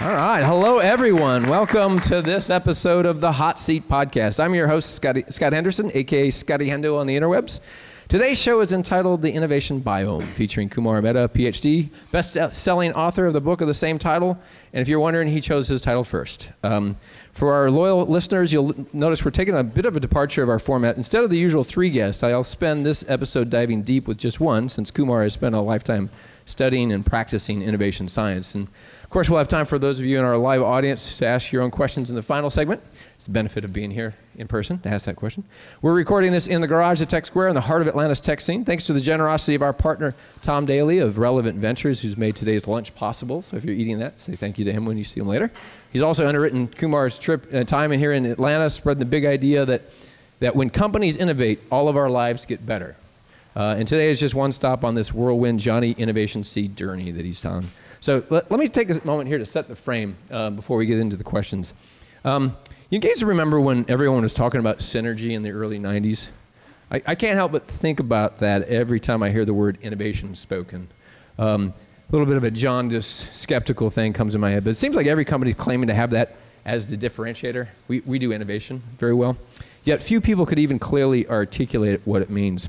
All right. Hello, everyone. Welcome to this episode of the Hot Seat Podcast. I'm your host, Scotty, Scott Henderson, aka Scotty Hendo on the interwebs. Today's show is entitled The Innovation Biome, featuring Kumar Mehta, PhD, best selling author of the book of the same title. And if you're wondering, he chose his title first. Um, for our loyal listeners, you'll notice we're taking a bit of a departure of our format. Instead of the usual three guests, I'll spend this episode diving deep with just one, since Kumar has spent a lifetime studying and practicing innovation science. And of course, we'll have time for those of you in our live audience to ask your own questions in the final segment. It's the benefit of being here in person to ask that question. We're recording this in the garage at Tech Square in the heart of Atlanta's tech scene, thanks to the generosity of our partner, Tom Daly of Relevant Ventures, who's made today's lunch possible. So if you're eating that, say thank you to him when you see him later. He's also underwritten Kumar's trip uh, time in here in Atlanta, spreading the big idea that, that when companies innovate, all of our lives get better. Uh, and today is just one stop on this whirlwind Johnny Innovation Seed journey that he's on. So let, let me take a moment here to set the frame uh, before we get into the questions. Um, you guys remember when everyone was talking about synergy in the early 90s? I, I can't help but think about that every time I hear the word innovation spoken. Um, a little bit of a jaundiced, skeptical thing comes in my head, but it seems like every company is claiming to have that as the differentiator. We, we do innovation very well, yet few people could even clearly articulate what it means.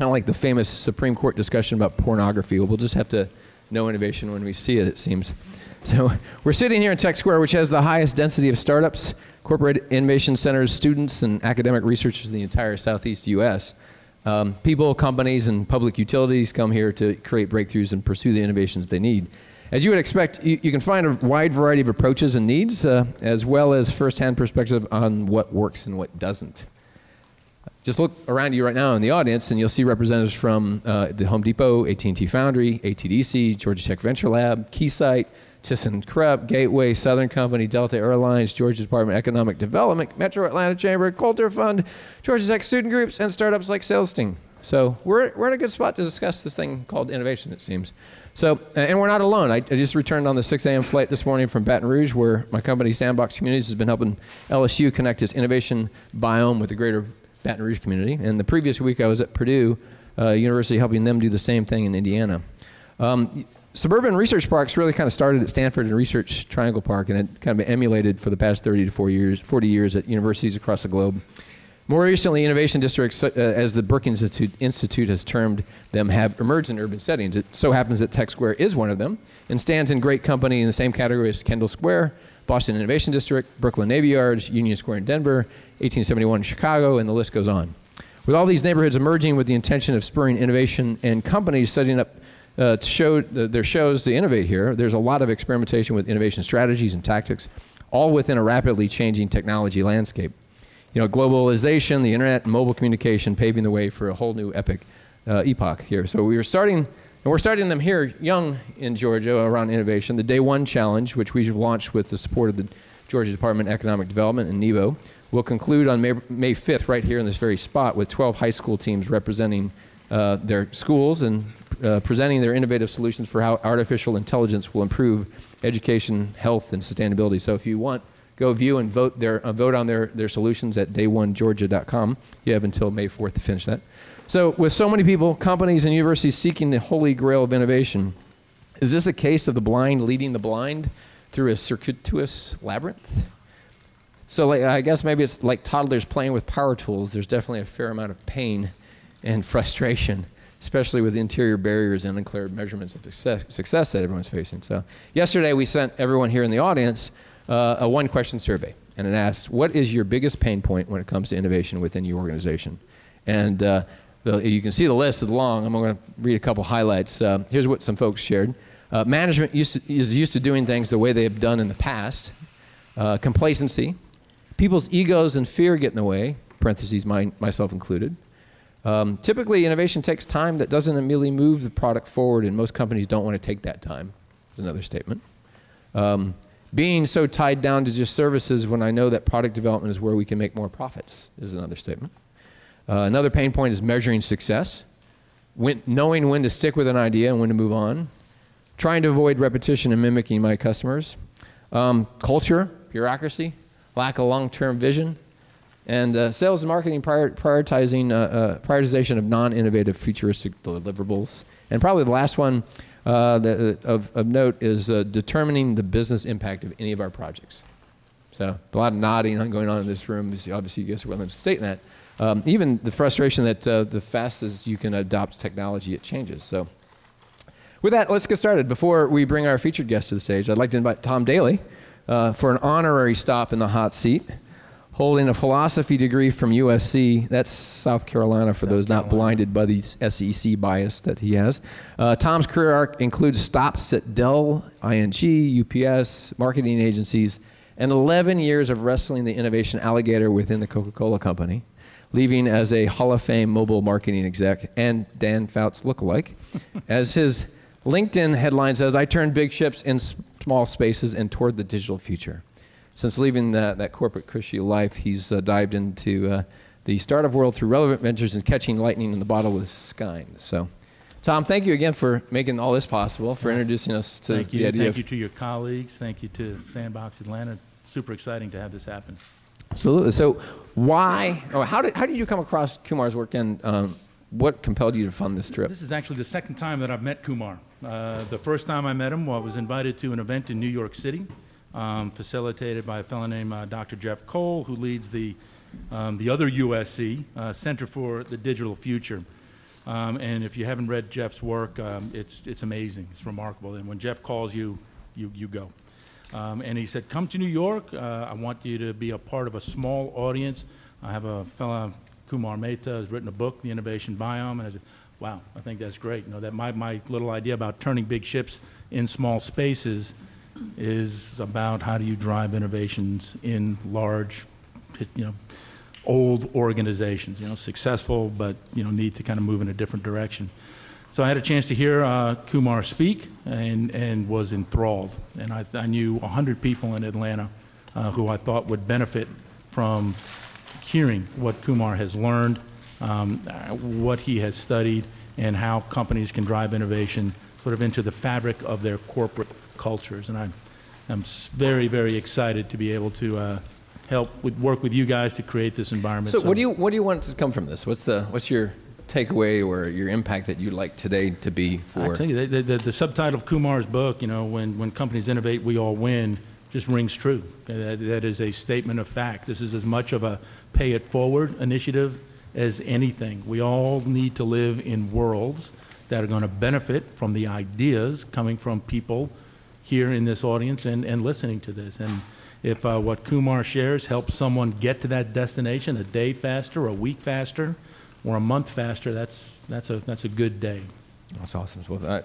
Kind of like the famous Supreme Court discussion about pornography. We'll just have to know innovation when we see it, it seems. So we're sitting here in Tech Square, which has the highest density of startups, corporate innovation centers, students, and academic researchers in the entire southeast U.S. Um, people, companies, and public utilities come here to create breakthroughs and pursue the innovations they need. As you would expect, you, you can find a wide variety of approaches and needs, uh, as well as firsthand perspective on what works and what doesn't. Just look around you right now in the audience, and you'll see representatives from uh, the Home Depot, AT&T Foundry, ATDC, Georgia Tech Venture Lab, Keysight, ThyssenKrupp, Gateway, Southern Company, Delta Airlines, Georgia Department of Economic Development, Metro Atlanta Chamber, Coulter Fund, Georgia Tech student groups, and startups like SalesSting. So we're, we're in a good spot to discuss this thing called innovation, it seems. So, and we're not alone. I, I just returned on the 6 a.m. flight this morning from Baton Rouge, where my company Sandbox Communities has been helping LSU connect its innovation biome with the greater Baton Rouge community. And the previous week I was at Purdue uh, University helping them do the same thing in Indiana. Um, suburban research parks really kind of started at Stanford and Research Triangle Park, and it kind of emulated for the past 30 to 40 years, 40 years at universities across the globe. More recently, innovation districts, uh, as the Brookings Institute, Institute, has termed them, have emerged in urban settings. It so happens that Tech Square is one of them and stands in great company in the same category as Kendall Square, Boston Innovation District, Brooklyn Navy Yards, Union Square in Denver, 1871 in Chicago, and the list goes on. With all these neighborhoods emerging with the intention of spurring innovation and companies setting up uh, to show the, their shows to innovate here. There's a lot of experimentation with innovation strategies and tactics, all within a rapidly changing technology landscape. You know, globalization, the internet, mobile communication paving the way for a whole new epic uh, epoch here. So we are starting, and we're starting them here young in Georgia around innovation. The Day One Challenge, which we've launched with the support of the Georgia Department of Economic Development and NEBO, will conclude on May, May 5th right here in this very spot with 12 high school teams representing uh, their schools and uh, presenting their innovative solutions for how artificial intelligence will improve education, health, and sustainability. So if you want, go view and vote their uh, vote on their their solutions at dayonegeorgia.com. You have until May 4th to finish that. So with so many people, companies, and universities seeking the holy grail of innovation, is this a case of the blind leading the blind through a circuitous labyrinth? So like, I guess maybe it's like toddlers playing with power tools. There's definitely a fair amount of pain and frustration especially with interior barriers and unclear measurements of success, success that everyone's facing. So, yesterday we sent everyone here in the audience uh, a one question survey, and it asked, What is your biggest pain point when it comes to innovation within your organization? And uh, you can see the list is long. I'm going to read a couple highlights. Uh, here's what some folks shared. Uh, management used to, is used to doing things the way they have done in the past. Uh, complacency. People's egos and fear get in the way, parentheses, my, myself included. Um, typically, innovation takes time that doesn't immediately move the product forward, and most companies don't want to take that time. Is another statement. Um, being so tied down to just services when I know that product development is where we can make more profits is another statement. Uh, another pain point is measuring success, when, knowing when to stick with an idea and when to move on, trying to avoid repetition and mimicking my customers, um, culture, bureaucracy, lack of long-term vision, and uh, sales and marketing prior, prioritizing uh, uh, prioritization of non-innovative futuristic deliverables. And probably the last one, uh, that, of, of note is uh, determining the business impact of any of our projects. So a lot of nodding going on in this room. Obviously, you guys are willing to state that. Um, even the frustration that uh, the fastest you can adopt technology, it changes. So with that, let's get started. Before we bring our featured guest to the stage, I'd like to invite Tom Daly uh, for an honorary stop in the hot seat holding a philosophy degree from USC. That's South Carolina for South those Carolina. not blinded by the SEC bias that he has. Uh, Tom's career arc includes stops at Dell, ING, UPS, marketing agencies, and 11 years of wrestling the innovation alligator within the Coca Cola Company, leaving as a Hall of Fame mobile marketing exec and Dan Fouts lookalike. as his LinkedIn headline says, I turned big ships in small spaces and toward the digital future. Since leaving that, that corporate cushy life, he's uh, dived into uh, the startup world through relevant ventures and catching lightning in the bottle with Skyne. So, Tom, thank you again for making all this possible, for introducing us to thank the you. idea. Thank you to your colleagues. Thank you to Sandbox Atlanta. Super exciting to have this happen. Absolutely. So, why, how did, how did you come across Kumar's work and um, what compelled you to fund this trip? This is actually the second time that I've met Kumar. Uh, the first time I met him, well, I was invited to an event in New York City um, facilitated by a fellow named uh, Dr. Jeff Cole, who leads the, um, the other USC, uh, Center for the Digital Future. Um, and if you haven't read Jeff's work, um, it's, it's amazing. It's remarkable. And when Jeff calls you, you, you go. Um, and he said, Come to New York. Uh, I want you to be a part of a small audience. I have a fellow, Kumar Mehta, has written a book, The Innovation Biome. And I said, Wow, I think that's great. You know, that my, my little idea about turning big ships in small spaces is about how do you drive innovations in large, you know, old organizations, you know, successful, but, you know, need to kind of move in a different direction. So I had a chance to hear uh, Kumar speak and, and was enthralled. And I, I knew 100 people in Atlanta uh, who I thought would benefit from hearing what Kumar has learned, um, what he has studied, and how companies can drive innovation sort of into the fabric of their corporate cultures. And I'm, I'm very, very excited to be able to uh, help with, work with you guys to create this environment. So, so, what do you what do you want to come from this? What's the what's your takeaway or your impact that you'd like today to be for? I tell you, the, the, the, subtitle of Kumar's book, you know, when, when companies innovate, we all win, just rings true. That, that is a statement of fact. This is as much of a pay it forward initiative as anything. We all need to live in worlds that are going to benefit from the ideas coming from people here in this audience and, and listening to this. And if uh, what Kumar shares helps someone get to that destination a day faster, a week faster, or a month faster, that's, that's, a, that's a good day. That's awesome. Well, that,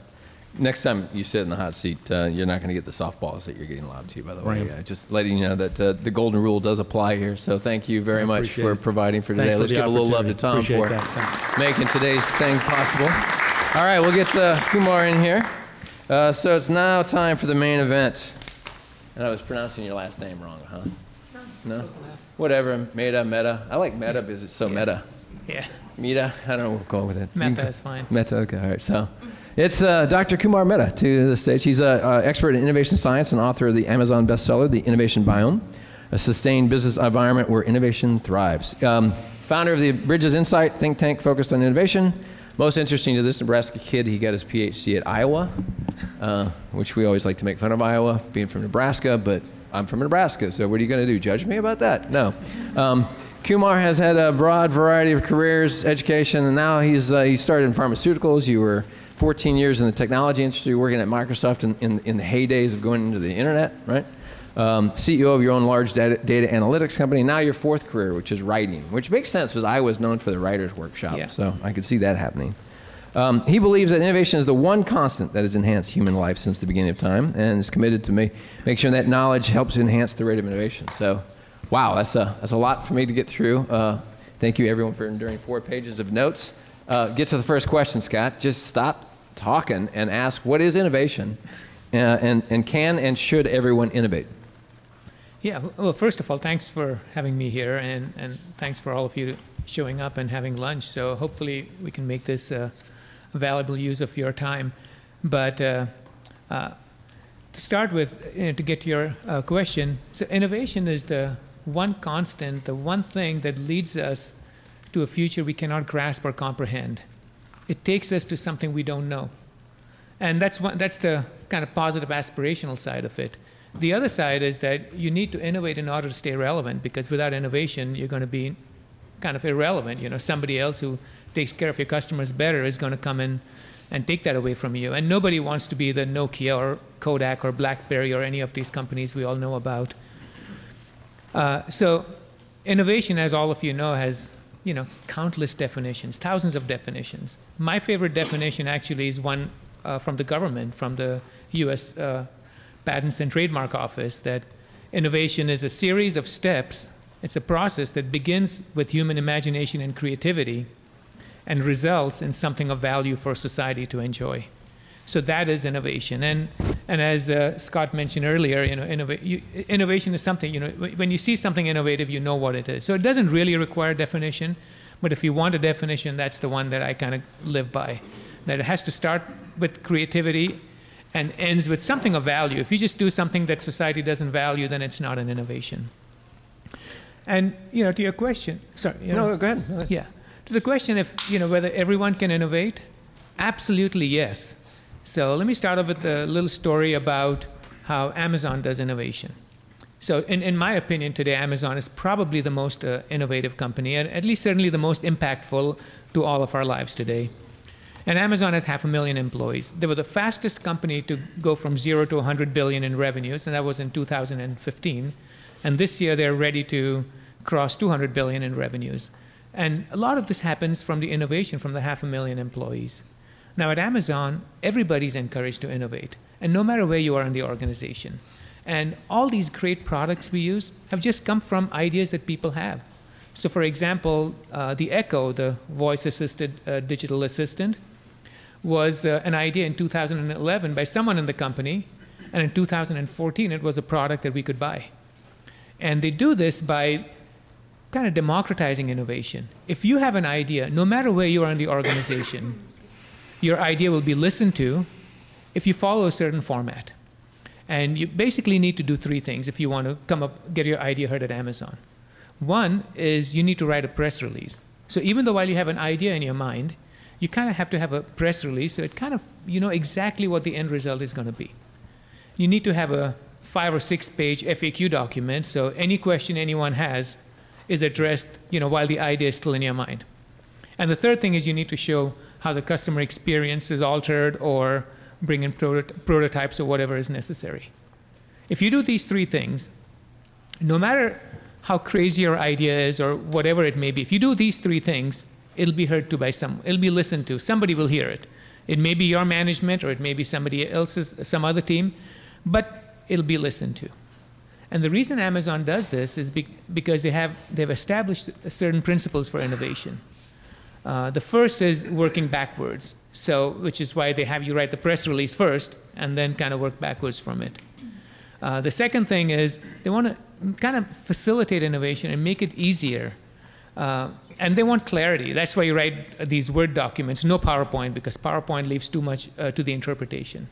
next time you sit in the hot seat, uh, you're not going to get the softballs that you're getting lobbed to you, by the way. Uh, just letting you know that uh, the golden rule does apply here. So thank you very much for it. providing for today. Thanks Let's give a little love to Tom appreciate for making today's thing possible. All right, we'll get uh, Kumar in here. Uh, so it's now time for the main event. And I was pronouncing your last name wrong, huh? No? no? Whatever. Meta, meta. I like meta because it's so yeah. meta. Yeah. Meta. I don't know what we'll go with it. Meta is fine. Meta. Okay. All right. So it's uh, Dr. Kumar Mehta to the stage. He's an expert in innovation science and author of the Amazon bestseller, The Innovation Biome, a sustained business environment where innovation thrives. Um, founder of the Bridges Insight think tank focused on innovation most interesting to this Nebraska kid, he got his PhD at Iowa, uh, which we always like to make fun of Iowa, being from Nebraska, but I'm from Nebraska, so what are you going to do? Judge me about that? No. Um, Kumar has had a broad variety of careers, education, and now he's uh, he started in pharmaceuticals. You were 14 years in the technology industry, working at Microsoft in, in, in the heydays of going into the internet, right? um, CEO of your own large data, data, analytics company. Now your fourth career, which is writing, which makes sense because I was known for the writer's workshop. Yeah. So I could see that happening. Um, he believes that innovation is the one constant that has enhanced human life since the beginning of time and is committed to make, make sure that knowledge helps enhance the rate of innovation. So, wow, that's a, that's a lot for me to get through. Uh, thank you, everyone, for enduring four pages of notes. Uh, get to the first question, Scott. Just stop talking and ask what is innovation uh, and, and can and should everyone innovate? Yeah, well, first of all, thanks for having me here, and, and thanks for all of you showing up and having lunch. So hopefully we can make this a valuable use of your time. But uh, uh, to start with, you know, to get to your uh, question, so innovation is the one constant, the one thing that leads us to a future we cannot grasp or comprehend. It takes us to something we don't know. And that's, one, that's the kind of positive aspirational side of it. The other side is that you need to innovate in order to stay relevant because without innovation, you're going to be kind of irrelevant. You know, somebody else who takes care of your customers better is going to come in and take that away from you. And nobody wants to be the Nokia or Kodak or BlackBerry or any of these companies we all know about. Uh, so innovation, as all of you know, has you know countless definitions, thousands of definitions. My favorite definition actually is one uh, from the government, from the U.S. Uh, Patents and Trademark Office, that innovation is a series of steps. It's a process that begins with human imagination and creativity and results in something of value for society to enjoy. So that is innovation. And, and as uh, Scott mentioned earlier, you know, innova- you, innovation is something, you know, when you see something innovative, you know what it is. So it doesn't really require definition, but if you want a definition, that's the one that I kind of live by. That it has to start with creativity and ends with something of value. If you just do something that society doesn't value, then it's not an innovation. And, you know, to your question, sorry. You know, no, go ahead. Yeah. To the question if, you know, whether everyone can innovate, absolutely yes. So let me start off with a little story about how Amazon does innovation. So in, in my opinion today, Amazon is probably the most uh, innovative company, and at least certainly the most impactful to all of our lives today. And Amazon has half a million employees. They were the fastest company to go from zero to 100 billion in revenues, and that was in 2015. And this year they're ready to cross 200 billion in revenues. And a lot of this happens from the innovation from the half a million employees. Now, at Amazon, everybody's encouraged to innovate, and no matter where you are in the organization. And all these great products we use have just come from ideas that people have. So, for example, uh, the Echo, the voice assisted uh, digital assistant, was uh, an idea in 2011 by someone in the company, and in 2014 it was a product that we could buy. And they do this by kind of democratizing innovation. If you have an idea, no matter where you are in the organization, your idea will be listened to if you follow a certain format. And you basically need to do three things if you want to come up, get your idea heard at Amazon. One is you need to write a press release. So even though while you have an idea in your mind, you kind of have to have a press release so it kind of you know exactly what the end result is going to be. You need to have a five or six page FAQ document so any question anyone has is addressed you know, while the idea is still in your mind. And the third thing is you need to show how the customer experience is altered or bring in prot- prototypes or whatever is necessary. If you do these three things, no matter how crazy your idea is or whatever it may be, if you do these three things, it'll be heard to by some, it'll be listened to. Somebody will hear it. It may be your management or it may be somebody else's, some other team, but it'll be listened to. And the reason Amazon does this is be- because they have, they've established certain principles for innovation. Uh, the first is working backwards, so which is why they have you write the press release first and then kind of work backwards from it. Uh, the second thing is they want to kind of facilitate innovation and make it easier. Uh, and they want clarity. That's why you write these Word documents, no PowerPoint, because PowerPoint leaves too much uh, to the interpretation.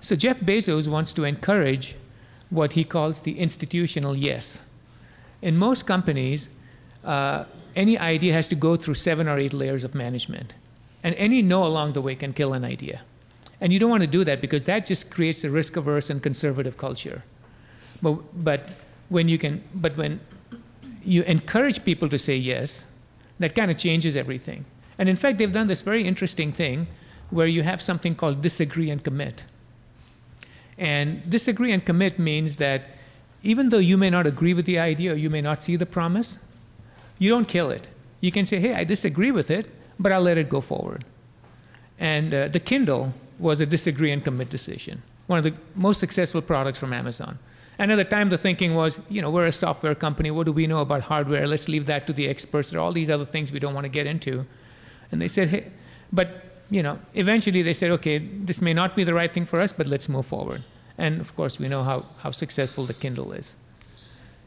So Jeff Bezos wants to encourage what he calls the institutional yes. In most companies, uh, any idea has to go through seven or eight layers of management. And any no along the way can kill an idea. And you don't want to do that because that just creates a risk averse and conservative culture. But, but when you can, but when you encourage people to say yes, that kind of changes everything. And in fact, they've done this very interesting thing where you have something called disagree and commit. And disagree and commit means that even though you may not agree with the idea or you may not see the promise, you don't kill it. You can say, hey, I disagree with it, but I'll let it go forward. And uh, the Kindle was a disagree and commit decision, one of the most successful products from Amazon. And at the time, the thinking was, you know, we're a software company. What do we know about hardware? Let's leave that to the experts. There are all these other things we don't want to get into. And they said, hey, but, you know, eventually they said, okay, this may not be the right thing for us, but let's move forward. And of course, we know how, how successful the Kindle is.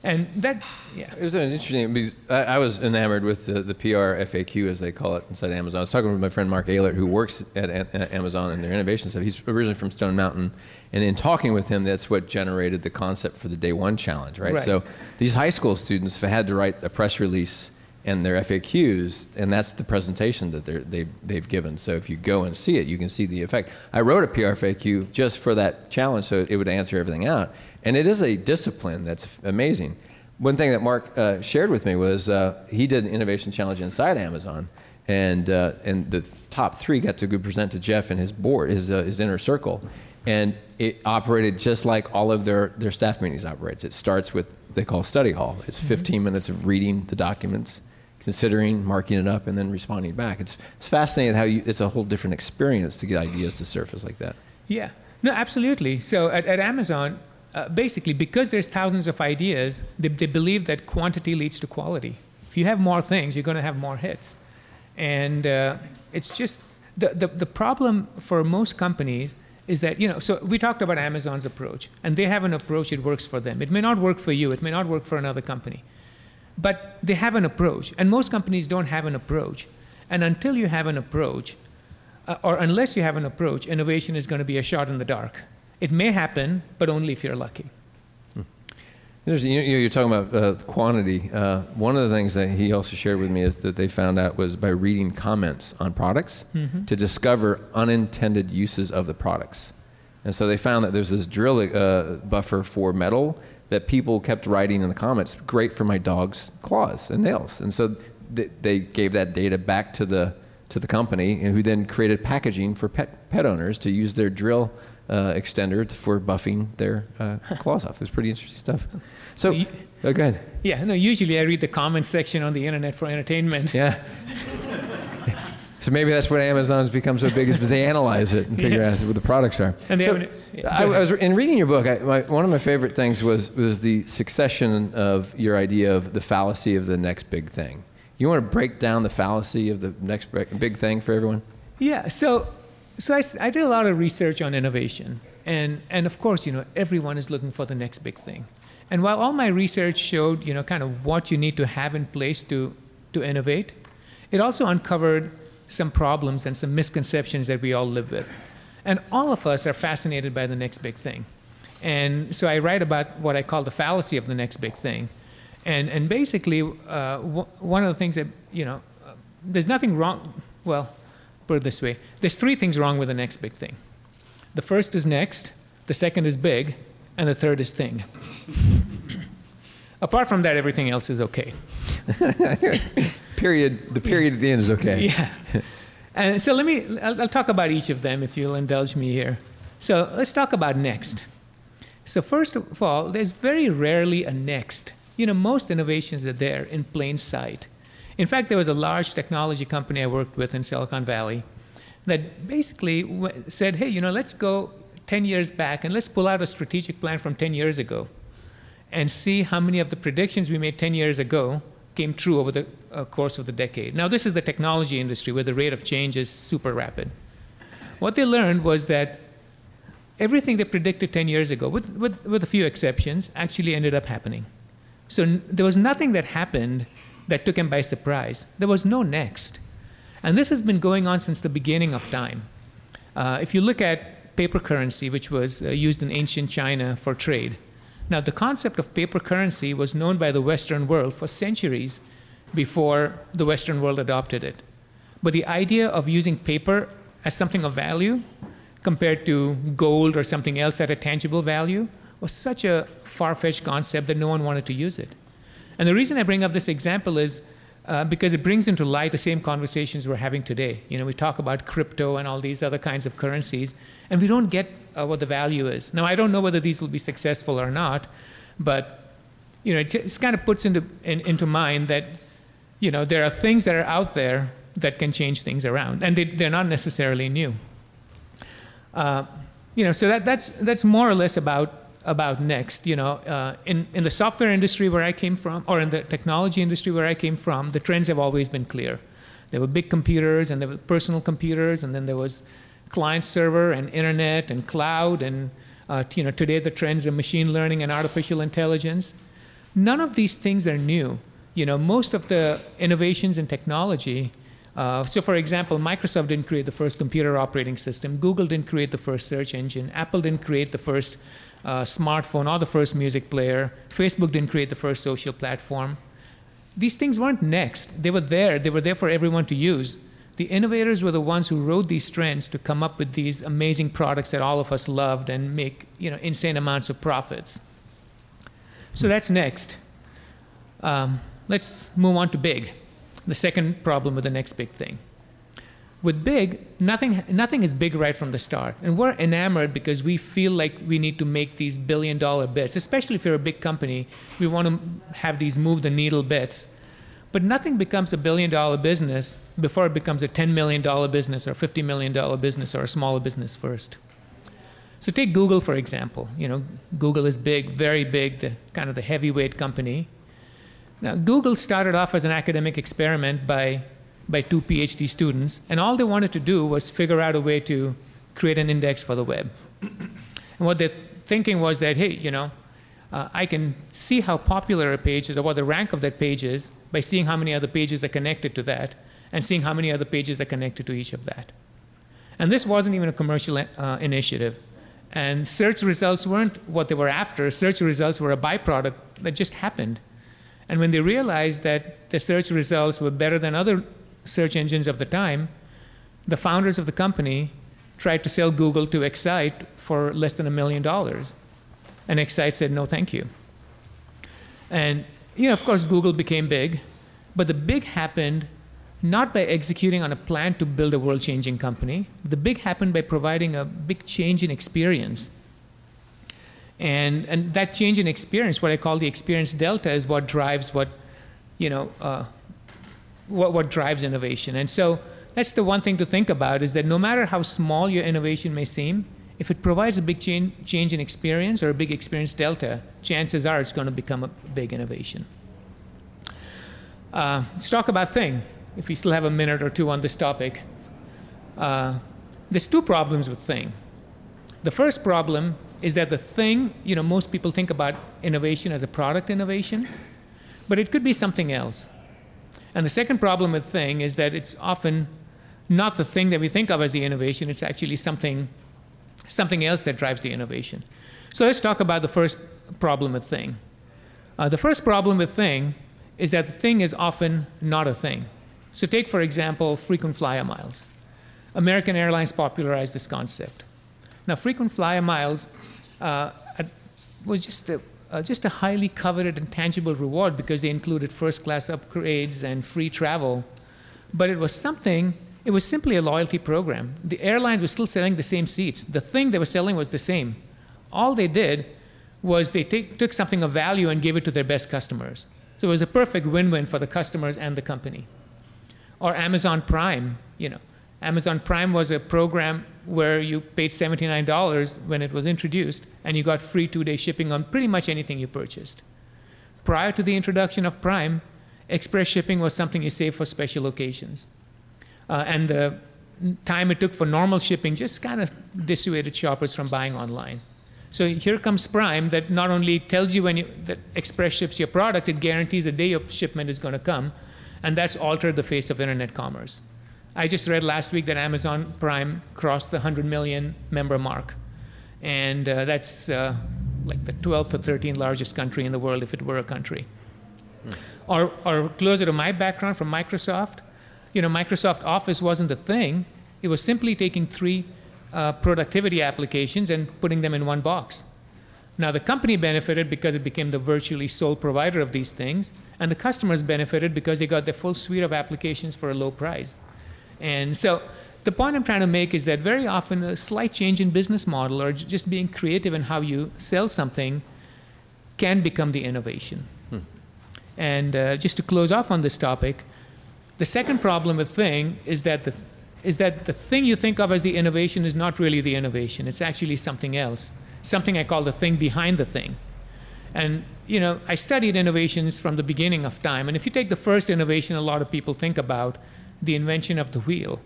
And that, yeah. It was interesting because I, I was enamored with the, the PR FAQ, as they call it inside Amazon. I was talking with my friend Mark Ehlert, who works at, at Amazon and their innovation stuff. He's originally from Stone Mountain. And in talking with him, that's what generated the concept for the Day One Challenge, right? Right. So these high school students had to write a press release and their FAQs, and that's the presentation that they're, they, they've given. So if you go and see it, you can see the effect. I wrote a PR FAQ just for that challenge, so it would answer everything out. And it is a discipline that's amazing. One thing that Mark uh, shared with me was uh, he did an innovation challenge inside Amazon, and uh, and the top three got to present to Jeff and his board, his uh, his inner circle, and it operated just like all of their their staff meetings operates. It starts with they call study hall. It's mm-hmm. 15 minutes of reading the documents, considering, marking it up, and then responding back. It's, it's fascinating how you, it's a whole different experience to get ideas to surface like that. Yeah, no, absolutely. So at, at Amazon, uh, basically, because there's thousands of ideas, they, they believe that quantity leads to quality. If you have more things, you're going to have more hits. And uh, it's just the, the, the problem for most companies is that, you know, so we talked about Amazon's approach, and they have an approach that works for them. It may not work for you, it may not work for another company. But they have an approach, and most companies don't have an approach. And until you have an approach, uh, or unless you have an approach, innovation is going to be a shot in the dark. It may happen, but only if you're lucky. Hmm. You're talking about uh, quantity. Uh, one of the things that he also shared with me is that they found out was by reading comments on products mm-hmm. to discover unintended uses of the products. And so they found that there's this drill uh, buffer for metal that people kept writing in the comments, great for my dog's claws and nails. And so they, they gave that data back to the, to the company, who then created packaging for pet, pet owners to use their drill uh, extender for buffing their uh, claws off. It was pretty interesting stuff. So, you, oh, go ahead. Yeah, no, usually I read the comments section on the internet for entertainment. Yeah. So maybe that's what Amazon's become so big is because they analyze it and figure yeah. out what the products are. And they so, I, I, was in reading your book. I, my, one of my favorite things was was the succession of your idea of the fallacy of the next big thing. You want to break down the fallacy of the next big thing for everyone? Yeah. So, so I, I did a lot of research on innovation, and and of course, you know, everyone is looking for the next big thing. And while all my research showed, you know, kind of what you need to have in place to to innovate, it also uncovered some problems and some misconceptions that we all live with. And all of us are fascinated by the next big thing. And so I write about what I call the fallacy of the next big thing. And, and basically, uh, one of the things that, you know, uh, there's nothing wrong, well, put it this way there's three things wrong with the next big thing. The first is next, the second is big, and the third is thing. Apart from that, everything else is okay. period. The period at the end is okay. Yeah. And so let me. I'll, I'll talk about each of them if you'll indulge me here. So let's talk about next. So first of all, there's very rarely a next. You know, most innovations are there in plain sight. In fact, there was a large technology company I worked with in Silicon Valley that basically said, hey, you know, let's go 10 years back and let's pull out a strategic plan from 10 years ago and see how many of the predictions we made 10 years ago came true over the uh, course of the decade. Now, this is the technology industry where the rate of change is super rapid. What they learned was that everything they predicted 10 years ago, with, with, with a few exceptions, actually ended up happening. So there was nothing that happened that took them by surprise. There was no next. And this has been going on since the beginning of time. Uh, if you look at paper currency, which was uh, used in ancient China for trade, now, the concept of paper currency was known by the Western world for centuries before the Western world adopted it. But the idea of using paper as something of value compared to gold or something else at a tangible value was such a far fetched concept that no one wanted to use it. And the reason I bring up this example is uh, because it brings into light the same conversations we're having today. You know, we talk about crypto and all these other kinds of currencies, and we don't get uh, what the value is. Now, I don't know whether these will be successful or not, but you know, it just kind of puts into in, into mind that you know there are things that are out there that can change things around, and they, they're not necessarily new. Uh, you know, so that, that's that's more or less about about next. You know, uh, in in the software industry where I came from, or in the technology industry where I came from, the trends have always been clear. There were big computers, and there were personal computers, and then there was client server and internet and cloud and uh, you know today the trends of machine learning and artificial intelligence none of these things are new you know most of the innovations in technology uh, so for example microsoft didn't create the first computer operating system google didn't create the first search engine apple didn't create the first uh, smartphone or the first music player facebook didn't create the first social platform these things weren't next. They were there. They were there for everyone to use. The innovators were the ones who rode these trends to come up with these amazing products that all of us loved and make you know insane amounts of profits. So that's next. Um, let's move on to big, the second problem with the next big thing. With big, nothing, nothing is big right from the start. And we're enamored because we feel like we need to make these billion dollar bets, especially if you're a big company. We want to have these move the needle bets. But nothing becomes a billion dollar business before it becomes a $10 million business or $50 million business or a smaller business first. So take Google, for example. You know, Google is big, very big, the, kind of the heavyweight company. Now, Google started off as an academic experiment by, by two PhD students, and all they wanted to do was figure out a way to create an index for the web. and what they're thinking was that, hey, you know, uh, I can see how popular a page is or what the rank of that page is by seeing how many other pages are connected to that and seeing how many other pages are connected to each of that. And this wasn't even a commercial uh, initiative. And search results weren't what they were after. Search results were a byproduct that just happened. And when they realized that the search results were better than other search engines of the time, the founders of the company tried to sell Google to Excite for less than a million dollars. And Excite said, no, thank you. And, you know, of course, Google became big, but the big happened not by executing on a plan to build a world changing company. The big happened by providing a big change in experience and, and that change in experience, what I call the experience delta, is what drives what, you know, uh, what, what drives innovation. And so that's the one thing to think about is that no matter how small your innovation may seem, if it provides a big change, change in experience or a big experience delta, chances are it's going to become a big innovation. Uh, let's talk about thing, if we still have a minute or two on this topic. Uh, there's two problems with thing. The first problem is that the thing, you know, most people think about innovation as a product innovation, but it could be something else. And the second problem with thing is that it's often not the thing that we think of as the innovation, it's actually something, something else that drives the innovation. So let's talk about the first problem with thing. Uh, the first problem with thing is that the thing is often not a thing. So take, for example, frequent flyer miles. American Airlines popularized this concept. Now, frequent flyer miles uh, was just a, uh, just a highly coveted and tangible reward because they included first class upgrades and free travel. But it was something, it was simply a loyalty program. The airlines were still selling the same seats. The thing they were selling was the same. All they did was they take, took something of value and gave it to their best customers. So it was a perfect win win for the customers and the company. Or Amazon Prime, you know. Amazon Prime was a program where you paid $79 when it was introduced and you got free two day shipping on pretty much anything you purchased. Prior to the introduction of Prime, express shipping was something you saved for special occasions. Uh, and the time it took for normal shipping just kind of dissuaded shoppers from buying online. So here comes Prime that not only tells you when you, that Express ships your product, it guarantees the day your shipment is going to come, and that's altered the face of internet commerce. I just read last week that Amazon Prime crossed the 100 million member mark. And uh, that's uh, like the 12th or 13th largest country in the world if it were a country. Hmm. Or, or closer to my background from Microsoft, you know, Microsoft Office wasn't a thing. It was simply taking three uh, productivity applications and putting them in one box. Now, the company benefited because it became the virtually sole provider of these things, and the customers benefited because they got the full suite of applications for a low price. And so the point I'm trying to make is that very often a slight change in business model or just being creative in how you sell something can become the innovation. Hmm. And uh, just to close off on this topic, the second problem with thing is that the is that the thing you think of as the innovation is not really the innovation. It's actually something else. Something I call the thing behind the thing. And you know, I studied innovations from the beginning of time. And if you take the first innovation a lot of people think about, the invention of the wheel.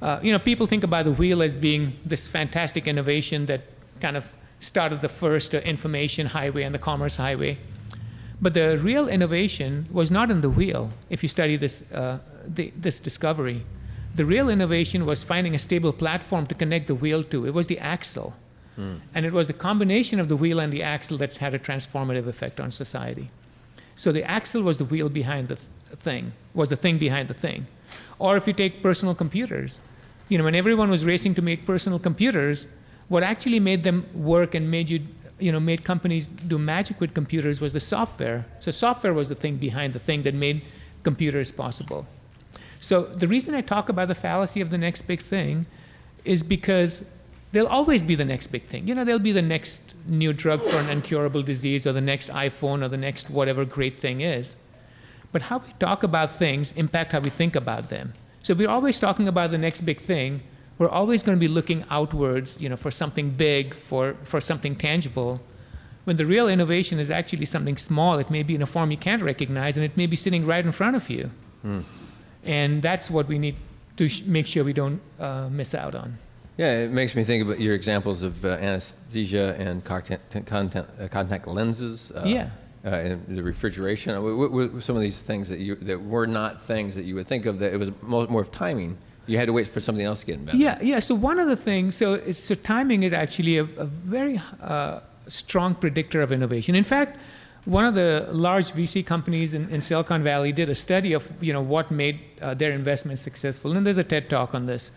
Uh, you know, people think about the wheel as being this fantastic innovation that kind of started the first uh, information highway and the commerce highway. But the real innovation was not in the wheel, if you study this, uh, the, this discovery. The real innovation was finding a stable platform to connect the wheel to. It was the axle. Mm. And it was the combination of the wheel and the axle that's had a transformative effect on society. So the axle was the wheel behind the th- thing, was the thing behind the thing. Or if you take personal computers, you know, when everyone was racing to make personal computers, what actually made them work and made you, you know, made companies do magic with computers was the software. So software was the thing behind the thing that made computers possible. So the reason I talk about the fallacy of the next big thing is because there'll always be the next big thing. You know, there'll be the next new drug for an incurable disease or the next iPhone or the next whatever great thing is. But how we talk about things impact how we think about them. So we're always talking about the next big thing. We're always going to be looking outwards, you know, for something big, for, for something tangible. When the real innovation is actually something small, it may be in a form you can't recognize, and it may be sitting right in front of you. And that's what we need to sh- make sure we don't uh, miss out on. Yeah, it makes me think about your examples of uh, anesthesia and contact, contact, uh, contact lenses. Uh, Yeah. Uh, and the refrigeration. What, what were some of these things that you that were not things that you would think of that it was more, more of timing? You had to wait for something else to get invented. Yeah, yeah. So one of the things, so so timing is actually a, a very uh, strong predictor of innovation. In fact, one of the large VC companies in, in Silicon Valley did a study of you know what made uh, their investment successful, and there's a TED talk on this.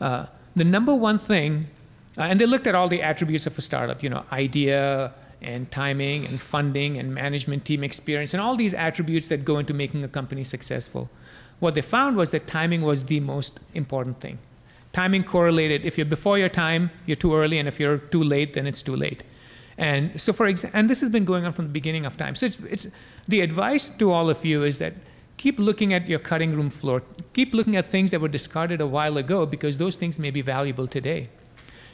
Uh, the number one thing, uh, and they looked at all the attributes of a startup, you know, idea and timing and funding and management team experience and all these attributes that go into making a company successful. What they found was that timing was the most important thing. Timing correlated. If you're before your time, you're too early, and if you're too late, then it's too late. And so, for example, and this has been going on from the beginning of time. So, it's, it's the advice to all of you is that keep looking at your cutting room floor. Keep looking at things that were discarded a while ago because those things may be valuable today.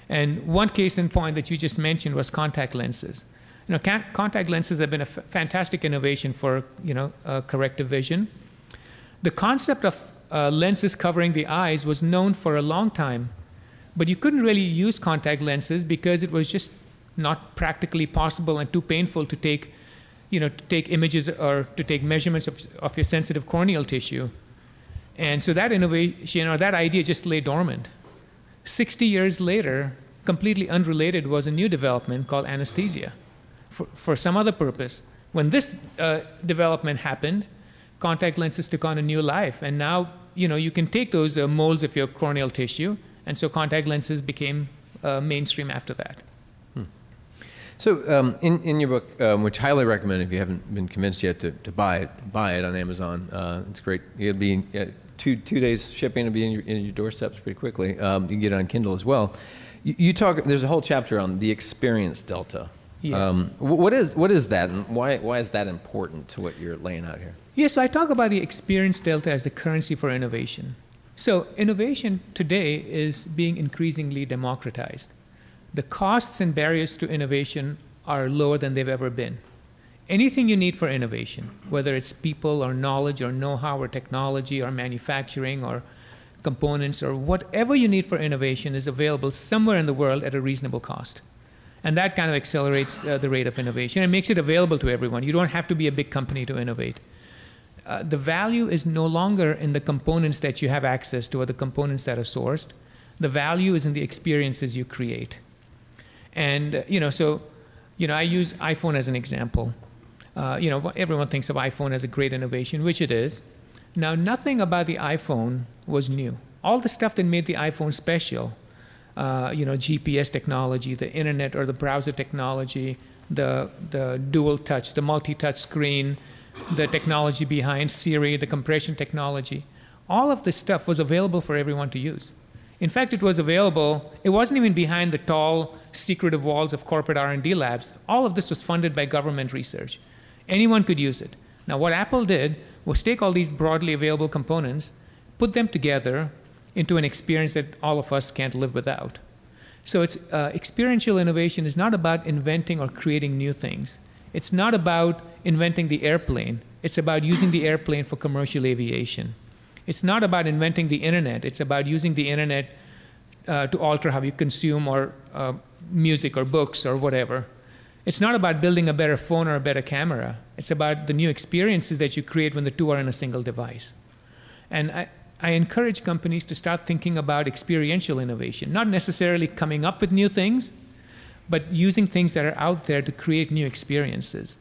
And one case in point that you just mentioned was contact lenses. You know, contact lenses have been a f- fantastic innovation for you know uh, corrective vision. The concept of uh, lenses covering the eyes was known for a long time, but you couldn't really use contact lenses because it was just not practically possible and too painful to take, you know, to take images or to take measurements of, of your sensitive corneal tissue. And so that innovation or that idea just lay dormant. 60 years later, completely unrelated, was a new development called anesthesia for, for some other purpose. When this uh, development happened, contact lenses took on a new life. And now, you know, you can take those uh, molds of your corneal tissue, and so contact lenses became uh, mainstream after that. So, um, in, in your book, um, which I highly recommend if you haven't been convinced yet to, to buy it, buy it on Amazon. Uh, it's great. It'll be in, uh, two, two days shipping. It'll be in your, in your doorsteps pretty quickly. Um, you can get it on Kindle as well. You, you talk. There's a whole chapter on the experience delta. Yeah. Um, what is what is that, and why why is that important to what you're laying out here? Yes, I talk about the experience delta as the currency for innovation. So, innovation today is being increasingly democratized. The costs and barriers to innovation are lower than they've ever been. Anything you need for innovation, whether it's people or knowledge or know how or technology or manufacturing or components or whatever you need for innovation, is available somewhere in the world at a reasonable cost. And that kind of accelerates uh, the rate of innovation and makes it available to everyone. You don't have to be a big company to innovate uh, the value is no longer in the components that you have access to or the components that are sourced. The value is in the experiences you create. And, uh, you know, so, you know, I use iPhone as an example. Uh, you know, everyone thinks of iPhone as a great innovation, which it is. Now, nothing about the iPhone was new. All the stuff that made the iPhone special, uh, you know, GPS technology, the internet or the browser technology, the, the dual touch, the multi touch screen, the technology behind Siri, the compression technology, all of this stuff was available for everyone to use. In fact, it was available, it wasn't even behind the tall, secretive walls of corporate R&D labs. All of this was funded by government research. Anyone could use it. Now, what Apple did was take all these broadly available components, put them together into an experience that all of us can't live without. So it's, uh, experiential innovation is not about inventing or creating new things. It's not about inventing the airplane. It's about using the airplane for commercial aviation. It's not about inventing the internet. It's about using the internet uh, to alter how you consume or uh, music or books or whatever. It's not about building a better phone or a better camera. It's about the new experiences that you create when the two are in a single device. And I, I encourage companies to start thinking about experiential innovation, not necessarily coming up with new things, but using things that are out there to create new experiences.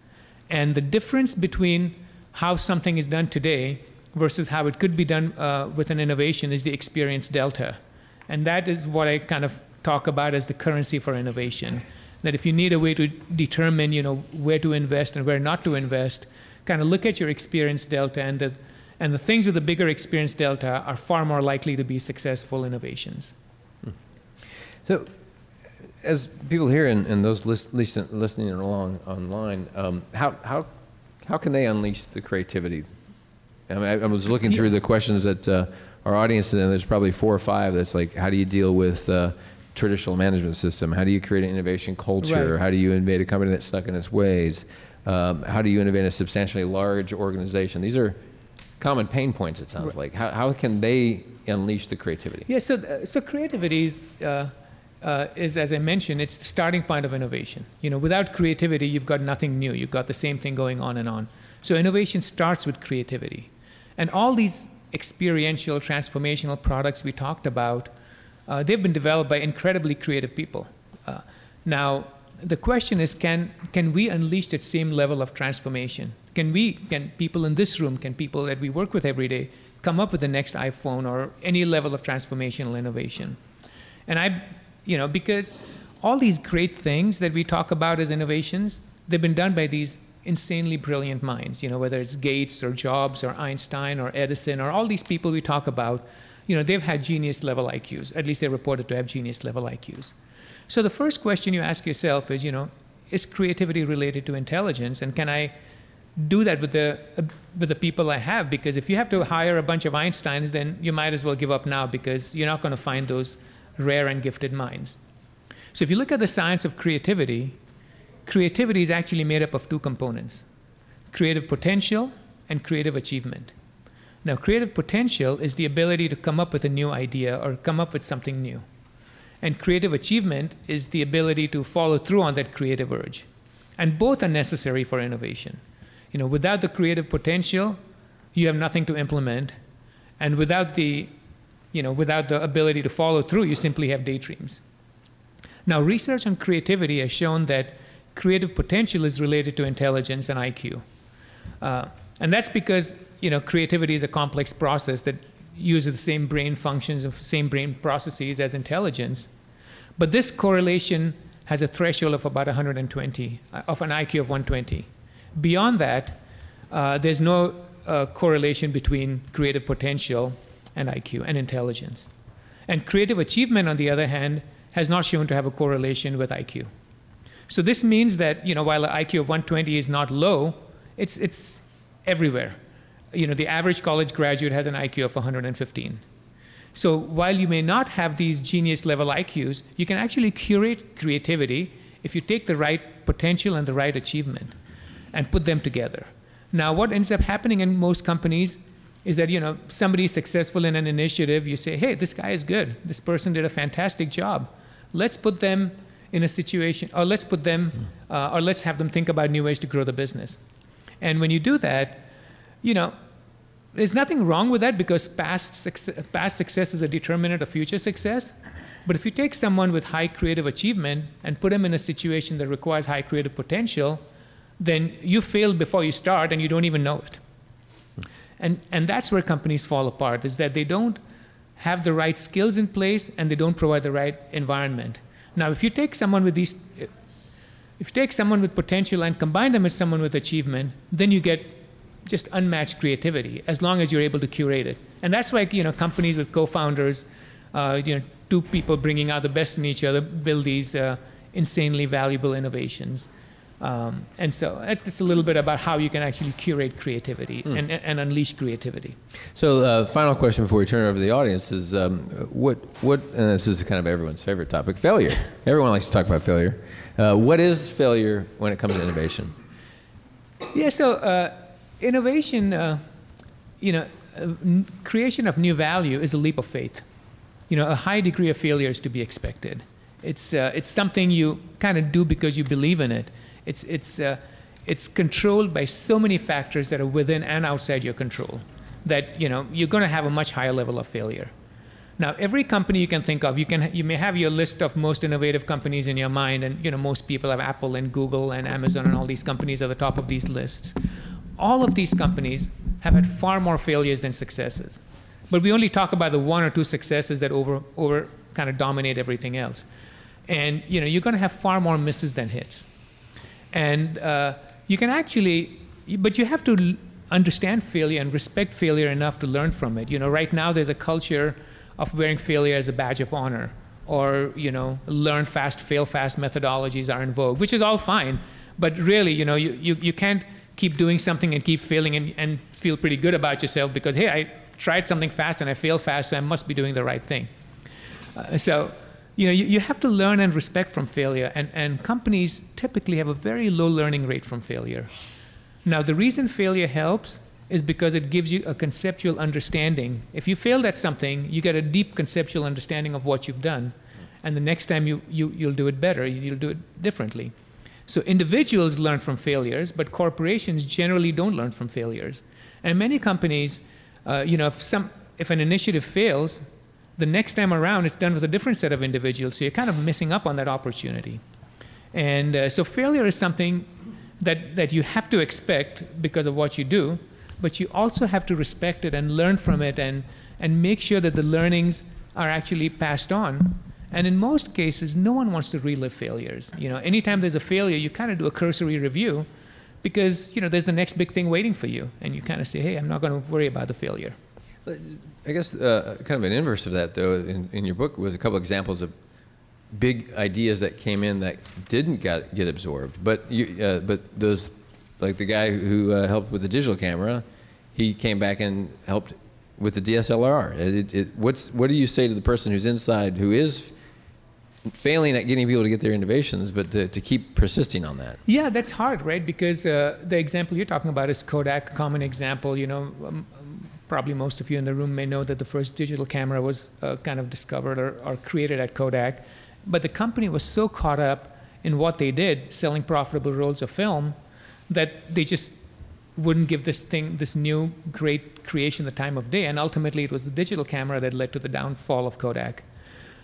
And the difference between how something is done today versus how it could be done uh, with an innovation is the experience delta. And that is what I kind of talk about as the currency for innovation. That if you need a way to determine, you know, where to invest and where not to invest, kind of look at your experience delta and the, and the things with the bigger experience delta are far more likely to be successful innovations. So, as people here and, and those list, listen, listening along online, um, how, how, how can they unleash the creativity? I, mean, I, I was looking through the questions that uh, our audience, and there's probably four or five that's like, how do you deal with uh, traditional management system? How do you create an innovation culture? Right. How do you innovate a company that's stuck in its ways? Um, how do you innovate a substantially large organization? These are common pain points, it sounds like. How, how can they unleash the creativity? Yeah, so, uh, so creativity is, uh, uh, is, as I mentioned, it's the starting point of innovation. You know, without creativity, you've got nothing new. You've got the same thing going on and on. So innovation starts with creativity. And all these experiential, transformational products we talked about, uh, they've been developed by incredibly creative people. Uh, now, the question is, can, can we unleash that same level of transformation? Can we, can people in this room, can people that we work with every day come up with the next iPhone or any level of transformational innovation? And I, you know, because all these great things that we talk about as innovations, they've been done by these insanely brilliant minds, you know, whether it's Gates or Jobs or Einstein or Edison or all these people we talk about, you know, they've had genius level IQs. At least they're reported to have genius level IQs. So the first question you ask yourself is, you know, is creativity related to intelligence? And can I do that with the, with the people I have? Because if you have to hire a bunch of Einsteins, then you might as well give up now because you're not going to find those rare and gifted minds. So if you look at the science of creativity, creativity is actually made up of two components creative potential and creative achievement. Now, creative potential is the ability to come up with a new idea or come up with something new. And creative achievement is the ability to follow through on that creative urge. And both are necessary for innovation. You know, without the creative potential, you have nothing to implement. And without the, you know, without the ability to follow through, you simply have daydreams. Now, research on creativity has shown that creative potential is related to intelligence and IQ. Uh, and that's because you know, creativity is a complex process that uses the same brain functions and same brain processes as intelligence. But this correlation has a threshold of about 120, uh, of an IQ of 120. Beyond that, uh, there's no uh, correlation between creative potential and IQ and intelligence. And creative achievement, on the other hand, has not shown to have a correlation with IQ. So this means that you know, while an IQ of 120 is not low, it's, it's everywhere. You know, the average college graduate has an IQ of 115. So while you may not have these genius level IQs, you can actually curate creativity if you take the right potential and the right achievement and put them together. Now, what ends up happening in most companies is that you know somebody's successful in an initiative. You say, "Hey, this guy is good. This person did a fantastic job. Let's put them in a situation, or let's put them, uh, or let's have them think about new ways to grow the business." And when you do that, you know, there's nothing wrong with that because past success, past success is a determinant of future success. But if you take someone with high creative achievement and put them in a situation that requires high creative potential, then you fail before you start and you don't even know it. And, and that's where companies fall apart, is that they don't have the right skills in place and they don't provide the right environment. Now, if you take someone with these, if you take someone with potential and combine them with someone with achievement, then you get just unmatched creativity as long as you're able to curate it. And that's why you know companies with co-founders, uh, you know, two people bringing out the best in each other build these uh, insanely valuable innovations. Um, and so that's just a little bit about how you can actually curate creativity mm. and, and, unleash creativity. So, uh, final question before we turn it over to the audience is um, what, what, and this is kind of everyone's favorite topic failure. Everyone likes to talk about failure. Uh, what is failure when it comes to innovation? Yeah, so uh, innovation, uh, you know, uh, creation of new value is a leap of faith. You know, a high degree of failure is to be expected. It's, uh, it's something you kind of do because you believe in it. It's, it's, uh, it's controlled by so many factors that are within and outside your control that, you know, you're going to have a much higher level of failure. Now, every company you can think of, you, can, you may have your list of most innovative companies in your mind, and you know, most people have Apple and Google and Amazon and all these companies at the top of these lists. All of these companies have had far more failures than successes. But we only talk about the one or two successes that over, over kind of dominate everything else. And you know, you're going to have far more misses than hits. And uh, you can actually, but you have to understand failure and respect failure enough to learn from it. You know, right now there's a culture of wearing failure as a badge of honor, or you know, learn fast, fail fast methodologies are in vogue, which is all fine. But really, you know, you, you, you can't keep doing something and keep failing and, and feel pretty good about yourself because hey, I tried something fast and I failed fast, so I must be doing the right thing. Uh, so, you know, you, you have to learn and respect from failure, and, and companies typically have a very low learning rate from failure. Now, the reason failure helps is because it gives you a conceptual understanding. If you failed at something, you get a deep conceptual understanding of what you've done. And the next time you, you, you'll do it better, you'll do it differently. So individuals learn from failures, but corporations generally don't learn from failures. And many companies, uh, you know, if, some, if an initiative fails, the next time around it's done with a different set of individuals, so you're kind of missing up on that opportunity. And uh, so failure is something that, that you have to expect because of what you do, but you also have to respect it and learn from it and, and make sure that the learnings are actually passed on. And in most cases, no one wants to relive failures. You know, anytime there's a failure, you kind of do a cursory review because, you know, there's the next big thing waiting for you. And you kind of say, hey, I'm not going to worry about the failure. I guess uh, kind of an inverse of that, though, in, in your book was a couple examples of big ideas that came in that didn't get, get absorbed. But, you, uh, but those, like the guy who uh, helped with the digital camera, he came back and helped with the DSLR. It, it, what's, what do you say to the person who's inside who is failing at getting people to get their innovations, but to, to keep persisting on that? Yeah, that's hard, right? Because uh, the example you're talking about is Kodak, common example. You know, um, probably most of you in the room may know that the first digital camera was uh, kind of discovered or, or created at Kodak. But the company was so caught up in what they did, selling profitable rolls of film, that they just wouldn't give this thing, this new great creation the time of day. And ultimately, it was the digital camera that led to the downfall of Kodak.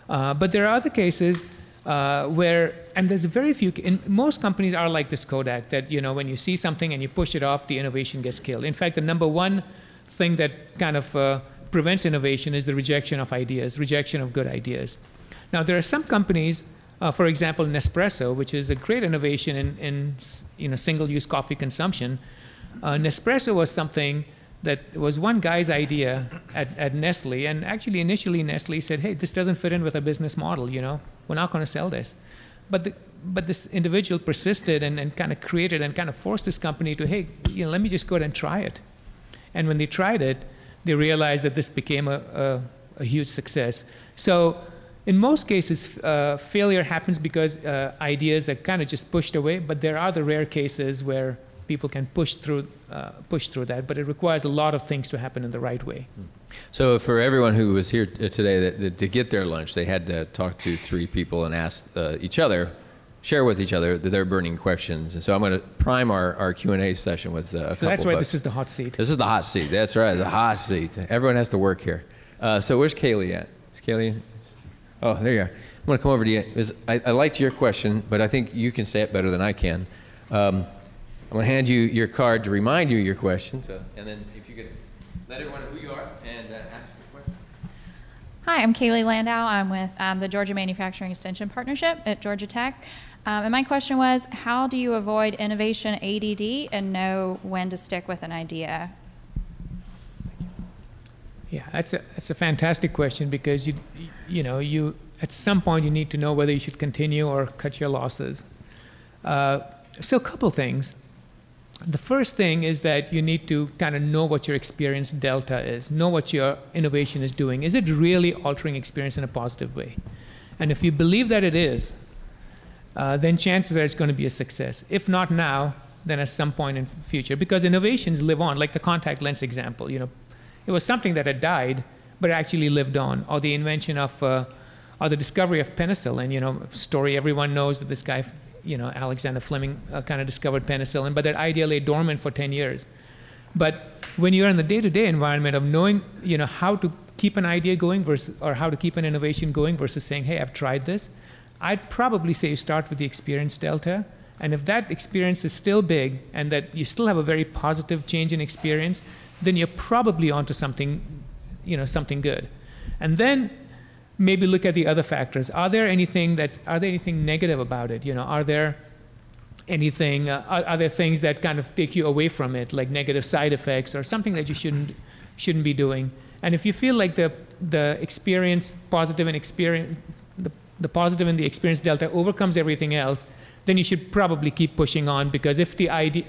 Uh, but there are other cases uh, where, and there's very few, in, most companies are like this Kodak, that, you know, when you see something and you push it off, the innovation gets killed. In fact, the number one thing that kind of uh, prevents innovation is the rejection of ideas, rejection of good ideas. Now, there are some companies, uh, for example, Nespresso, which is a great innovation in, in you know, single-use coffee consumption. Uh, Nespresso was something that was one guy's idea at, at Nestle, and actually initially Nestle said, "Hey, this doesn't fit in with our business model. You know, we're not going to sell this." But the, but this individual persisted and, and kind of created and kind of forced this company to, "Hey, you know, let me just go ahead and try it." And when they tried it, they realized that this became a, a, a huge success. So in most cases, uh, failure happens because uh, ideas are kind of just pushed away, but there are the rare cases where people can push through, uh, push through that, but it requires a lot of things to happen in the right way. So for everyone who was here today, that, that to get their lunch, they had to talk to three people and ask uh, each other, share with each other their burning questions. And so I'm going to prime our, our Q&A session with uh, a couple That's why folks. this is the hot seat. This is the hot seat. That's right, the hot seat. Everyone has to work here. Uh, so where's Kaylee at? Is Kaylee? Oh, there you are. I'm going to come over to you. I, I liked your question, but I think you can say it better than I can. Um, I'm going to hand you your card to remind you your question. So, and then if you could let everyone know who you are and uh, ask your question. Hi, I'm Kaylee Landau. I'm with um, the Georgia Manufacturing Extension Partnership at Georgia Tech. Um, and my question was, how do you avoid innovation ADD and know when to stick with an idea? Yeah, that's a, that's a fantastic question because you, you know, you, at some point you need to know whether you should continue or cut your losses. Uh, so a couple things. The first thing is that you need to kind of know what your experience delta is, know what your innovation is doing. Is it really altering experience in a positive way? And if you believe that it is, uh, then chances are it's going to be a success. If not now, then at some point in the future, because innovations live on, like the contact lens example. You know, it was something that had died, but actually lived on. Or the invention of, uh, or the discovery of penicillin. You know, story everyone knows that this guy, you know, Alexander Fleming uh, kind of discovered penicillin, but that idea lay dormant for 10 years. But when you're in the day-to-day environment of knowing, you know, how to keep an idea going versus, or how to keep an innovation going versus saying, hey, I've tried this, I'd probably say you start with the experience delta. And if that experience is still big and that you still have a very positive change in experience, then you're probably onto something, you know, something good. And then maybe look at the other factors. Are there anything that's, are there anything negative about it? You know, are there anything, uh, are, are there things that kind of take you away from it, like negative side effects or something that you shouldn't, shouldn't be doing? And if you feel like the, the experience, positive and experience, the, positive and the experience delta overcomes everything else, then you should probably keep pushing on because if the idea,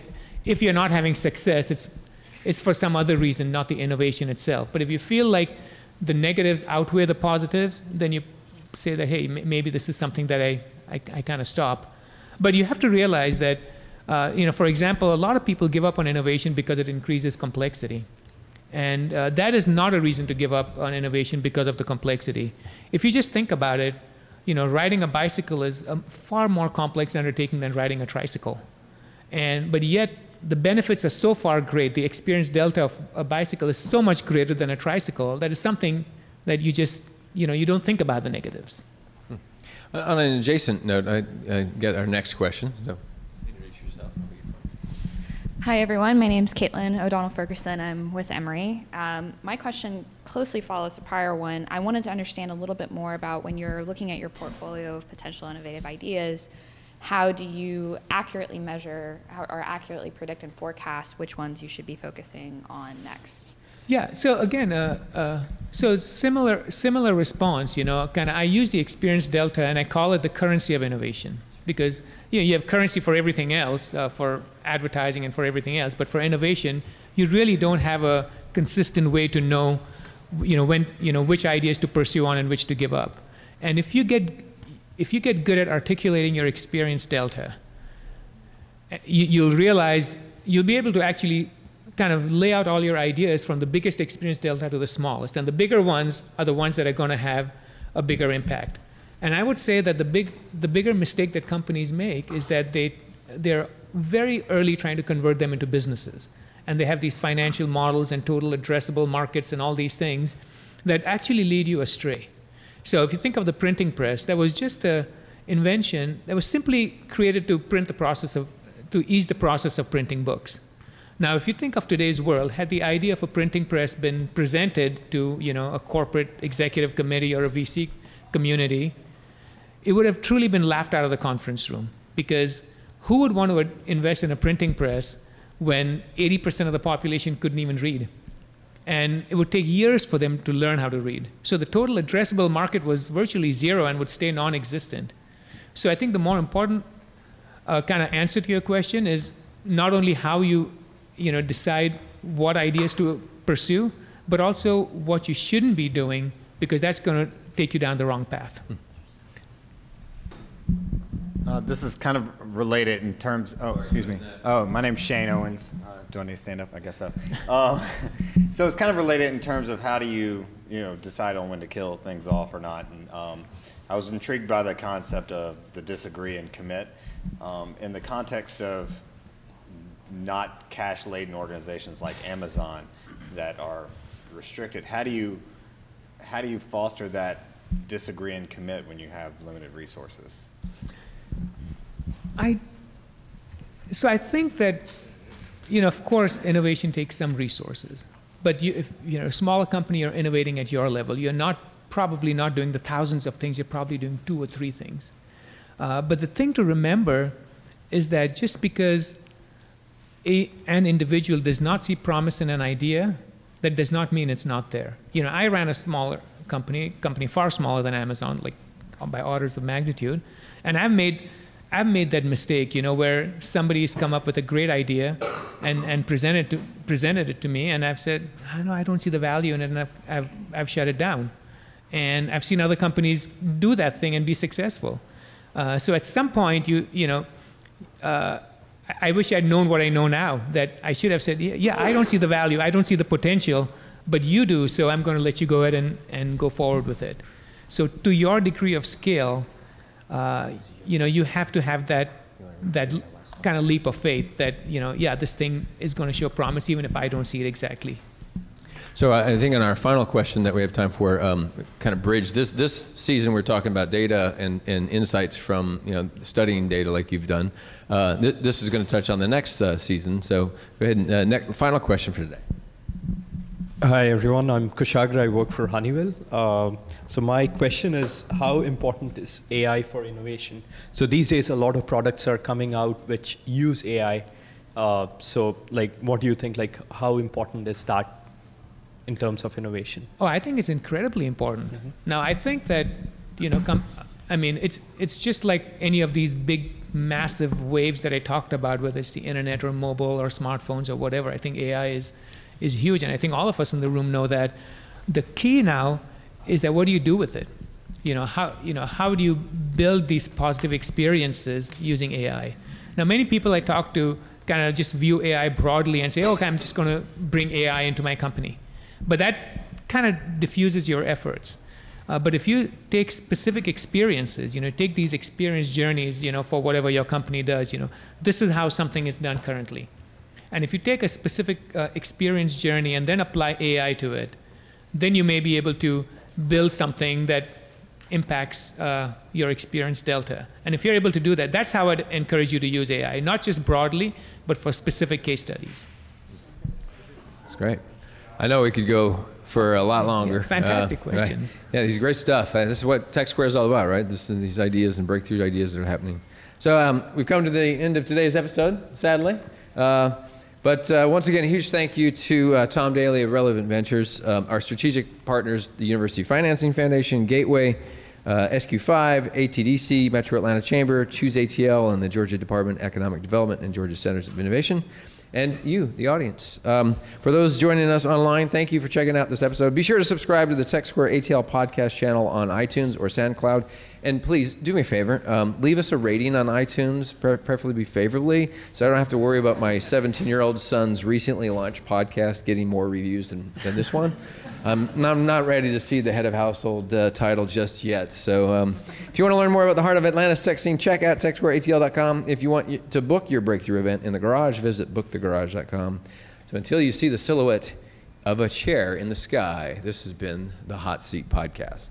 if you're not having success, it's, it's for some other reason, not the innovation itself. But if you feel like the negatives outweigh the positives, then you say that, hey, maybe this is something that I, I, I kind of stop. But you have to realize that, uh, you know, for example, a lot of people give up on innovation because it increases complexity. And uh, that is not a reason to give up on innovation because of the complexity. If you just think about it, you know, riding a bicycle is a far more complex undertaking than riding a tricycle. And, but yet, the benefits are so far great. The experience delta of a bicycle is so much greater than a tricycle that is something that you just, you know, you don't think about the negatives. Hmm. On an adjacent note, I, I, get our next question. So. Hi, everyone. My name is Caitlin O'Donnell Ferguson. I'm with Emory. Um, my question closely follows the prior one. I wanted to understand a little bit more about when you're looking at your portfolio of potential innovative ideas, how do you accurately measure or accurately predict and forecast which ones you should be focusing on next? Yeah. So again, uh, uh, so similar similar response. You know, kind of. I use the experience delta and I call it the currency of innovation because you know you have currency for everything else, uh, for advertising and for everything else, but for innovation, you really don't have a consistent way to know you know, when, you know, which ideas to pursue on and which to give up. And if you get, if you get good at articulating your experience delta, eh, you, you'll realize you'll be able to actually kind of lay out all your ideas from the biggest experience delta to the smallest. And the bigger ones are the ones that are going to have a bigger impact. And I would say that the, big, the bigger mistake that companies make is that they, they're very early trying to convert them into businesses and they have these financial models and total addressable markets and all these things that actually lead you astray. So if you think of the printing press, that was just an invention that was simply created to print the process of, to ease the process of printing books. Now, if you think of today's world, had the idea of a printing press been presented to, you know, a corporate executive committee or a VC community, it would have truly been laughed out of the conference room because who would want to invest in a printing press when 80% of the population couldn't even read. And it would take years for them to learn how to read. So the total addressable market was virtually zero and would stay non existent. So I think the more important uh, kind of answer to your question is not only how you, you know, decide what ideas to pursue, but also what you shouldn't be doing because that's going to take you down the wrong path. Hmm. Uh, this is kind of related in terms. Oh, excuse me. Oh, my name's Shane Owens. Uh, do I need to stand up? I guess so. Uh, so it's kind of related in terms of how do you, you know, decide on when to kill things off or not. And um, I was intrigued by the concept of the disagree and commit um, in the context of not cash-laden organizations like Amazon that are restricted. How do you, how do you foster that disagree and commit when you have limited resources? I, so I think that, you know, of course, innovation takes some resources. But you, if you know, a smaller company, you're innovating at your level. You're not probably not doing the thousands of things. You're probably doing two or three things. Uh, but the thing to remember is that just because a, an individual does not see promise in an idea, that does not mean it's not there. You know, I ran a smaller company, company far smaller than Amazon, like by orders of magnitude, and I've made I've made that mistake, you know, where somebody's come up with a great idea and, and presented, to, presented it to me, and I've said, I know I don't see the value in it, and I've, I've, I've shut it down. And I've seen other companies do that thing and be successful. Uh, so at some point, you, you know, uh, I wish I'd known what I know now, that I should have said, yeah, yeah, I don't see the value, I don't see the potential, but you do, so I'm going to let you go ahead and, and go forward with it. So to your degree of scale, uh, you know, you have to have that that kind of leap of faith that you know, yeah, this thing is going to show promise even if I don't see it exactly. So I think in our final question that we have time for, um, kind of bridge this this season we're talking about data and, and insights from you know studying data like you've done. Uh, th- this is going to touch on the next uh, season. So go ahead. And, uh, final question for today. Hi everyone, I'm Kushagra. I work for Honeywell. Um, so my question is, how important is AI for innovation? So these days, a lot of products are coming out which use AI. Uh, so like, what do you think? Like, how important is that in terms of innovation? Oh, I think it's incredibly important. Now, I think that, you know, com- I mean, it's it's just like any of these big, massive waves that I talked about, whether it's the internet or mobile or smartphones or whatever. I think AI is is huge, and I think all of us in the room know that. The key now is that what do you do with it? You know, how you know how do you build these positive experiences using AI? Now, many people I talk to kind of just view AI broadly and say, okay, I'm just going to bring AI into my company. But that kind of diffuses your efforts. Uh, but if you take specific experiences, you know, take these experience journeys, you know, for whatever your company does, you know, this is how something is done currently. And if you take a specific uh, experience journey and then apply AI to it, then you may be able to build something that impacts uh, your experience delta. And if you're able to do that, that's how I'd encourage you to use AI, not just broadly, but for specific case studies. That's great. I know we could go for a lot longer. fantastic Uh, right. questions. Yeah, these are great stuff. Uh, this is what Tech Square is all about, right? This, these ideas and breakthrough ideas that are happening. So um, we've come to the end of today's episode, sadly. Uh, but uh, once again, a huge thank you to uh, Tom Daly of Relevant Ventures, um, our strategic partners, the University Financing Foundation, Gateway, uh, SQ5, ATDC, Metro Atlanta Chamber, Choose ATL, and the Georgia Department of Economic Development and Georgia Centers of Innovation and you, the audience. Um, for those joining us online, thank you for checking out this episode. Be sure to subscribe to the Tech Square ATL podcast channel on iTunes or SoundCloud. And please do me a favor, um, leave us a rating on iTunes, preferably be favorably, so I don't have to worry about my 17 year old son's recently launched podcast getting more reviews than, than this one. Um, I'm not ready to see the head of household uh, title just yet. So um, if you want to learn more about the heart of Atlanta's tech scene, check out techsquareatl.com. If you want to book your breakthrough event in the garage, visit bookthegarage.com. So until you see the silhouette of a chair in the sky, this has been the Hot Seat Podcast.